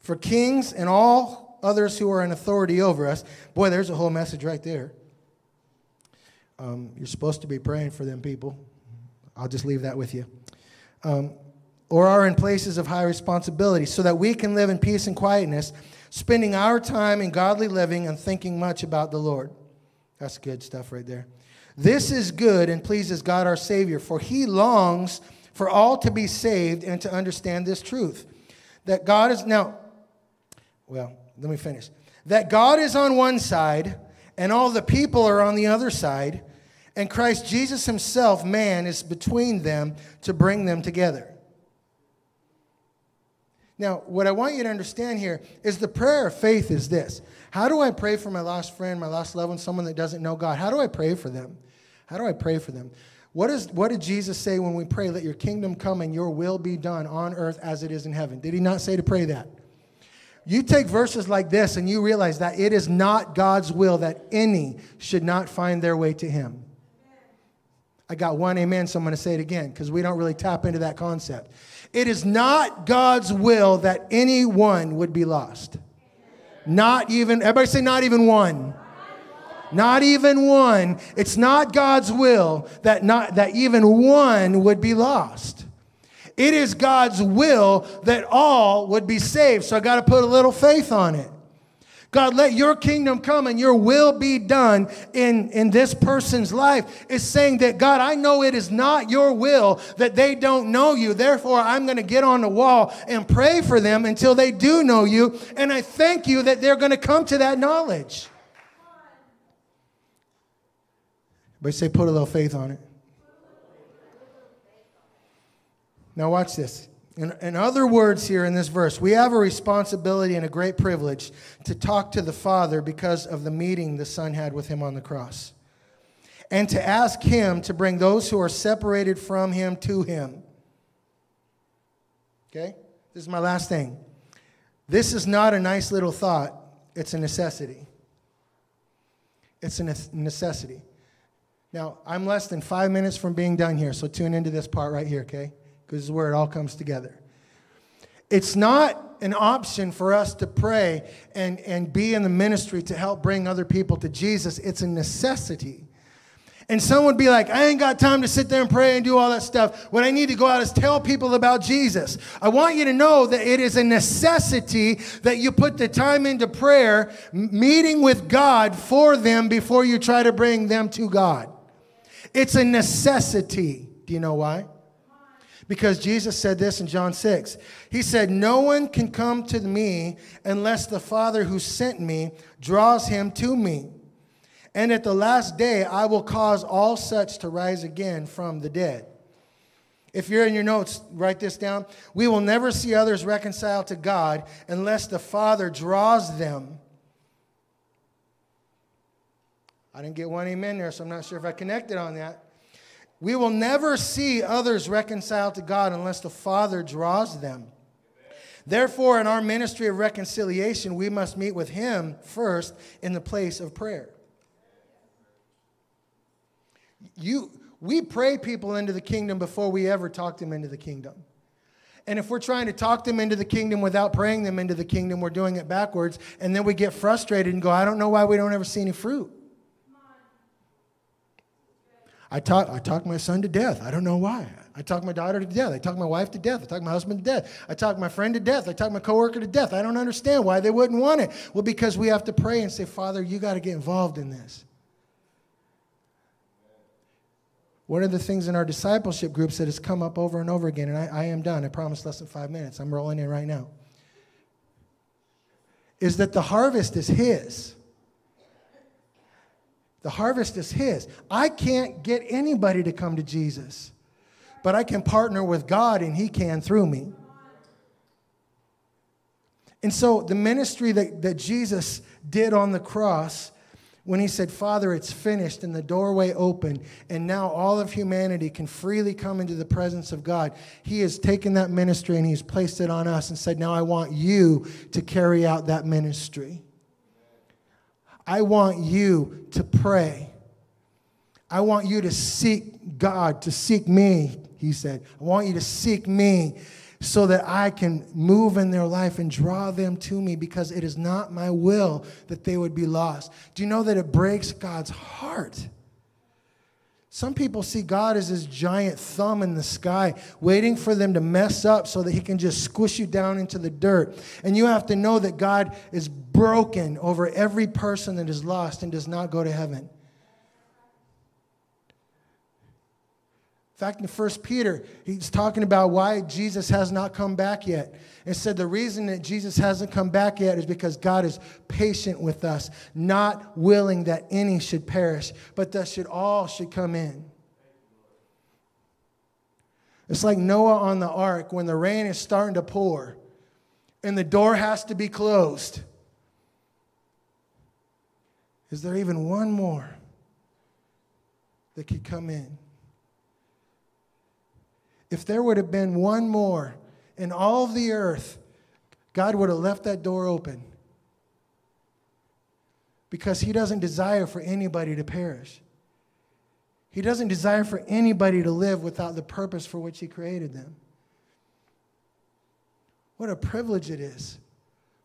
for kings and all others who are in authority over us. Boy, there's a whole message right there. Um, you're supposed to be praying for them people. I'll just leave that with you. Um, or are in places of high responsibility so that we can live in peace and quietness spending our time in godly living and thinking much about the Lord. That's good stuff right there. This is good and pleases God our Savior, for he longs for all to be saved and to understand this truth. That God is, now, well, let me finish. That God is on one side and all the people are on the other side, and Christ Jesus himself, man, is between them to bring them together. Now, what I want you to understand here is the prayer of faith is this. How do I pray for my lost friend, my lost loved one, someone that doesn't know God? How do I pray for them? How do I pray for them? What, is, what did Jesus say when we pray, let your kingdom come and your will be done on earth as it is in heaven? Did he not say to pray that? You take verses like this and you realize that it is not God's will that any should not find their way to Him. I got one amen, so I'm going to say it again because we don't really tap into that concept. It is not God's will that anyone would be lost. Not even, everybody say, not even one. Not even one. It's not God's will that, not, that even one would be lost. It is God's will that all would be saved. So I got to put a little faith on it. God, let your kingdom come and your will be done in, in this person's life. Is saying that, God, I know it is not your will that they don't know you. Therefore, I'm going to get on the wall and pray for them until they do know you. And I thank you that they're going to come to that knowledge. But say, put a little faith on it. Now, watch this. In, in, other words, here in this verse, we have a responsibility and a great privilege to talk to the Father because of the meeting the Son had with him on the cross. And to ask him to bring those who are separated from him to him. Okay? This is my last thing. This is not a nice little thought, it's a necessity. It's a necessity. Now, I'm less than five minutes from being done here, so tune into this part right here, okay? This is where it all comes together. It's not an option for us to pray and, and be in the ministry to help bring other people to Jesus. It's a necessity. And some would be like, I ain't got time to sit there and pray and do all that stuff. What I need to go out is tell people about Jesus. I want you to know that it is a necessity that you put the time into prayer, meeting with God for them before you try to bring them to God. It's a necessity. Do you know why? Because Jesus said this in John 6. He said, No one can come to me unless the Father who sent me draws him to me. And at the last day, I will cause all such to rise again from the dead. If you're in your notes, write this down. We will never see others reconciled to God unless the Father draws them. I didn't get one amen there, so I'm not sure if I connected on that. We will never see others reconciled to God unless the Father draws them. Therefore, in our ministry of reconciliation, we must meet with Him first in the place of prayer. You, we pray people into the kingdom before we ever talk them into the kingdom. And if we're trying to talk them into the kingdom without praying them into the kingdom, we're doing it backwards. And then we get frustrated and go, I don't know why we don't ever see any fruit. I talk, I talk my son to death. I don't know why. I talk my daughter to death. I talk my wife to death. I talk my husband to death. I talk my friend to death. I talk my coworker to death. I don't understand why they wouldn't want it. Well, because we have to pray and say, Father, you got to get involved in this. One of the things in our discipleship groups that has come up over and over again, and I, I am done, I promise less than five minutes, I'm rolling in right now, is that the harvest is His. The harvest is His. I can't get anybody to come to Jesus, but I can partner with God and He can through me. And so the ministry that, that Jesus did on the cross, when he said, Father, it's finished, and the doorway opened, and now all of humanity can freely come into the presence of God, he has taken that ministry and he's placed it on us and said, Now I want you to carry out that ministry. I want you to pray. I want you to seek God, to seek me, he said. I want you to seek me so that I can move in their life and draw them to me because it is not my will that they would be lost. Do you know that it breaks God's heart? Some people see God as this giant thumb in the sky, waiting for them to mess up so that He can just squish you down into the dirt. And you have to know that God is broken over every person that is lost and does not go to heaven. In fact, in 1 Peter, he's talking about why Jesus has not come back yet and said the reason that Jesus hasn't come back yet is because God is patient with us, not willing that any should perish, but that should all should come in. It's like Noah on the ark when the rain is starting to pour and the door has to be closed. Is there even one more that could come in? If there would have been one more in all of the earth God would have left that door open because He doesn't desire for anybody to perish. He doesn't desire for anybody to live without the purpose for which He created them. What a privilege it is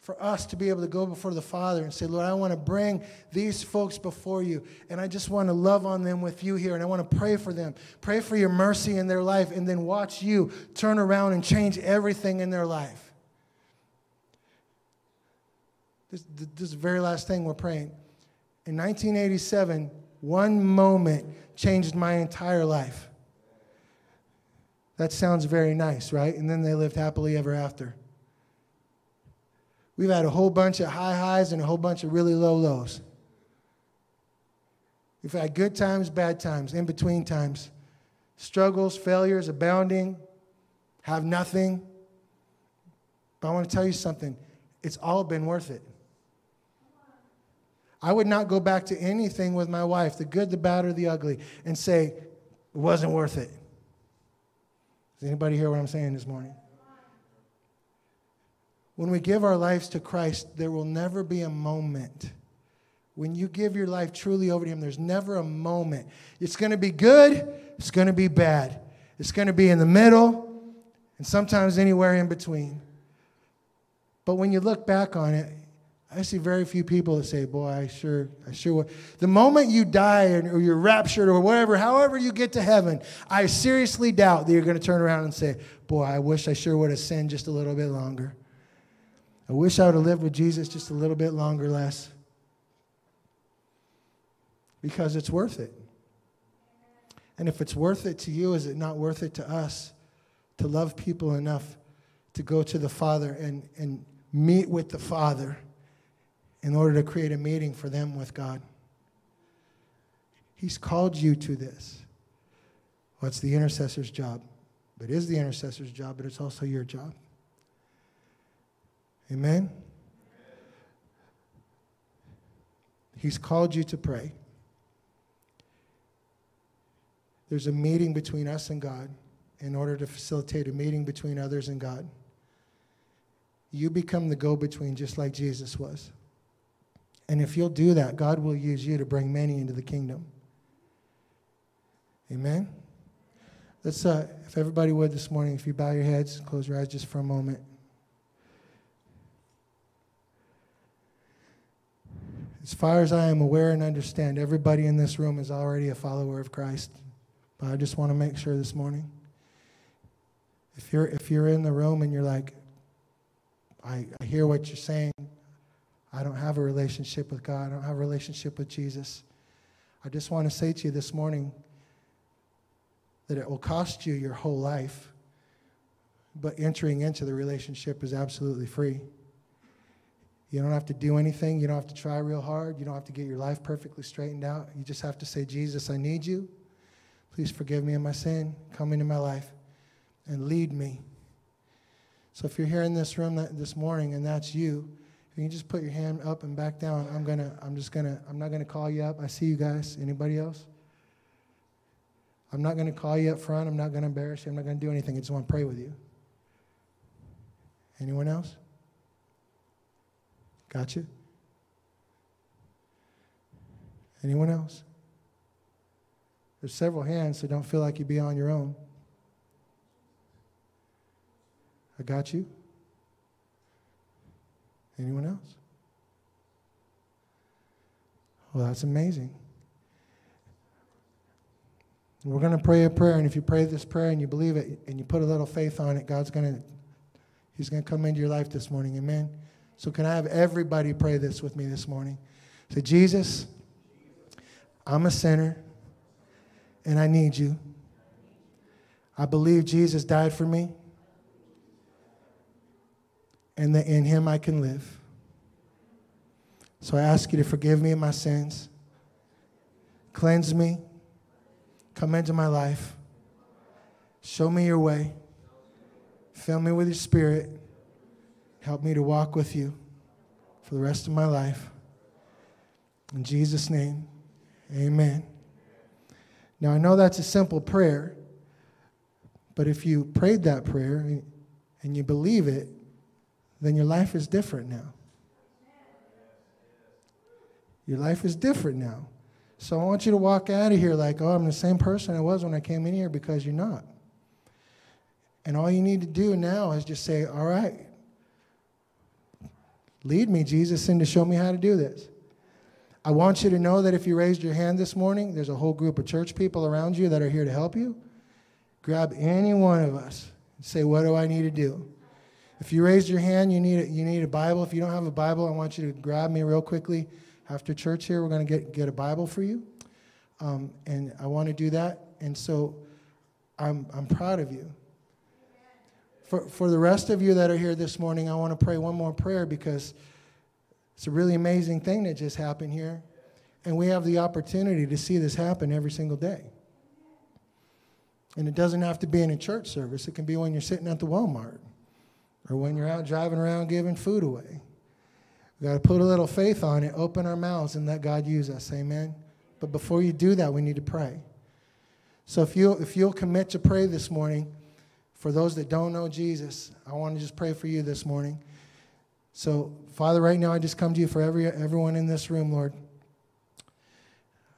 for us to be able to go before the Father and say, Lord, I want to bring these folks before you, and I just want to love on them with you here, and I want to pray for them. Pray for your mercy in their life, and then watch you turn around and change everything in their life. This, this is the very last thing we're praying. In 1987, one moment changed my entire life. That sounds very nice, right? And then they lived happily ever after. We've had a whole bunch of high highs and a whole bunch of really low lows. We've had good times, bad times, in between times, struggles, failures, abounding, have nothing. But I want to tell you something it's all been worth it. I would not go back to anything with my wife, the good, the bad, or the ugly, and say it wasn't worth it. Does anybody hear what I'm saying this morning? When we give our lives to Christ, there will never be a moment. When you give your life truly over to Him, there's never a moment. It's going to be good, it's going to be bad, it's going to be in the middle, and sometimes anywhere in between. But when you look back on it, I see very few people that say, "Boy, I sure, I sure." Would. The moment you die or you're raptured or whatever, however you get to heaven, I seriously doubt that you're going to turn around and say, "Boy, I wish I sure would have sinned just a little bit longer." I wish I would have lived with Jesus just a little bit longer, less. Because it's worth it. And if it's worth it to you, is it not worth it to us to love people enough to go to the Father and, and meet with the Father in order to create a meeting for them with God? He's called you to this. Well, it's the intercessor's job. It is the intercessor's job, but it's also your job. Amen? He's called you to pray. There's a meeting between us and God in order to facilitate a meeting between others and God. You become the go between just like Jesus was. And if you'll do that, God will use you to bring many into the kingdom. Amen? Let's, uh, if everybody would this morning, if you bow your heads, close your eyes just for a moment. As far as I am aware and understand, everybody in this room is already a follower of Christ. But I just want to make sure this morning. If you're, if you're in the room and you're like, I, I hear what you're saying, I don't have a relationship with God, I don't have a relationship with Jesus. I just want to say to you this morning that it will cost you your whole life, but entering into the relationship is absolutely free. You don't have to do anything. You don't have to try real hard. You don't have to get your life perfectly straightened out. You just have to say, Jesus, I need you. Please forgive me of my sin. Come into my life and lead me. So if you're here in this room that, this morning and that's you, if you can just put your hand up and back down. I'm gonna, I'm just gonna, I'm not gonna call you up. I see you guys. Anybody else? I'm not gonna call you up front. I'm not gonna embarrass you. I'm not gonna do anything. I just want to pray with you. Anyone else? Got you? Anyone else? There's several hands, so don't feel like you'd be on your own. I got you. Anyone else? Well, that's amazing. We're going to pray a prayer, and if you pray this prayer and you believe it and you put a little faith on it, God's going to He's going to come into your life this morning. Amen. So, can I have everybody pray this with me this morning? Say, Jesus, I'm a sinner and I need you. I believe Jesus died for me and that in him I can live. So I ask you to forgive me of my sins, cleanse me, come into my life, show me your way, fill me with your spirit Help me to walk with you for the rest of my life. In Jesus' name, amen. Now, I know that's a simple prayer, but if you prayed that prayer and you believe it, then your life is different now. Your life is different now. So I want you to walk out of here like, oh, I'm the same person I was when I came in here because you're not. And all you need to do now is just say, all right, lead me, Jesus, and to show me how to do this. I want you to know that if you raised your hand this morning, there's a whole group of church people around you that are here to help you. Grab any one of us and say, What do I need to do? If you raised your hand, you need a, you need a Bible. If you don't have a Bible, I want you to grab me real quickly after church here. We're going to get, get a Bible for you. Um, and I want to do that. And so I'm, I'm proud of you. For, for the rest of you that are here this morning, I want to pray one more prayer because it's a really amazing thing that just happened here. And we have the opportunity to see this happen every single day. And it doesn't have to be in a church service, it can be when you're sitting at the Walmart or when you're out driving around giving food away. We got to put a little faith on it, open our mouths, and let God use us. Amen. But before you do that, we need to pray. So if you if you'll commit to pray this morning, for those that don't know Jesus, I want to just pray for you this morning. So, Father, right now I just come to you for every everyone in this room, Lord.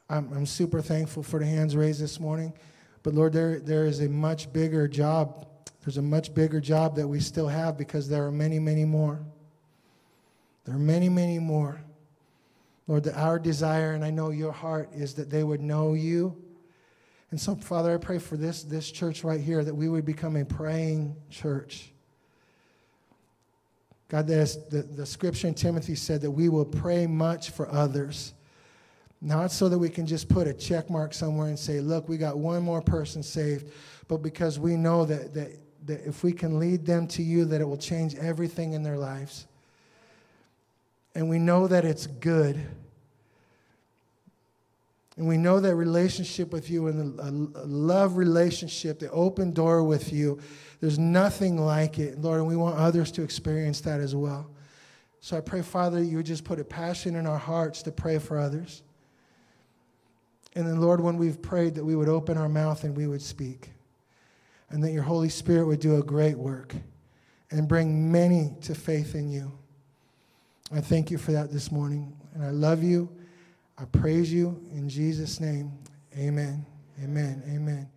I'm, I'm super thankful for the hands raised this morning. But Lord, there, there is a much bigger job. There's a much bigger job that we still have because there are many, many more. There are many, many more. Lord, that our desire, and I know your heart, is that they would know you. And so, Father, I pray for this, this church right here that we would become a praying church. God, the, the scripture in Timothy said that we will pray much for others. Not so that we can just put a check mark somewhere and say, look, we got one more person saved, but because we know that, that, that if we can lead them to you, that it will change everything in their lives. And we know that it's good. And we know that relationship with you and a love relationship, the open door with you, there's nothing like it, Lord, and we want others to experience that as well. So I pray, Father, you would just put a passion in our hearts to pray for others. And then, Lord, when we've prayed, that we would open our mouth and we would speak. And that your Holy Spirit would do a great work and bring many to faith in you. I thank you for that this morning. And I love you. I praise you in Jesus' name. Amen. Amen. Amen.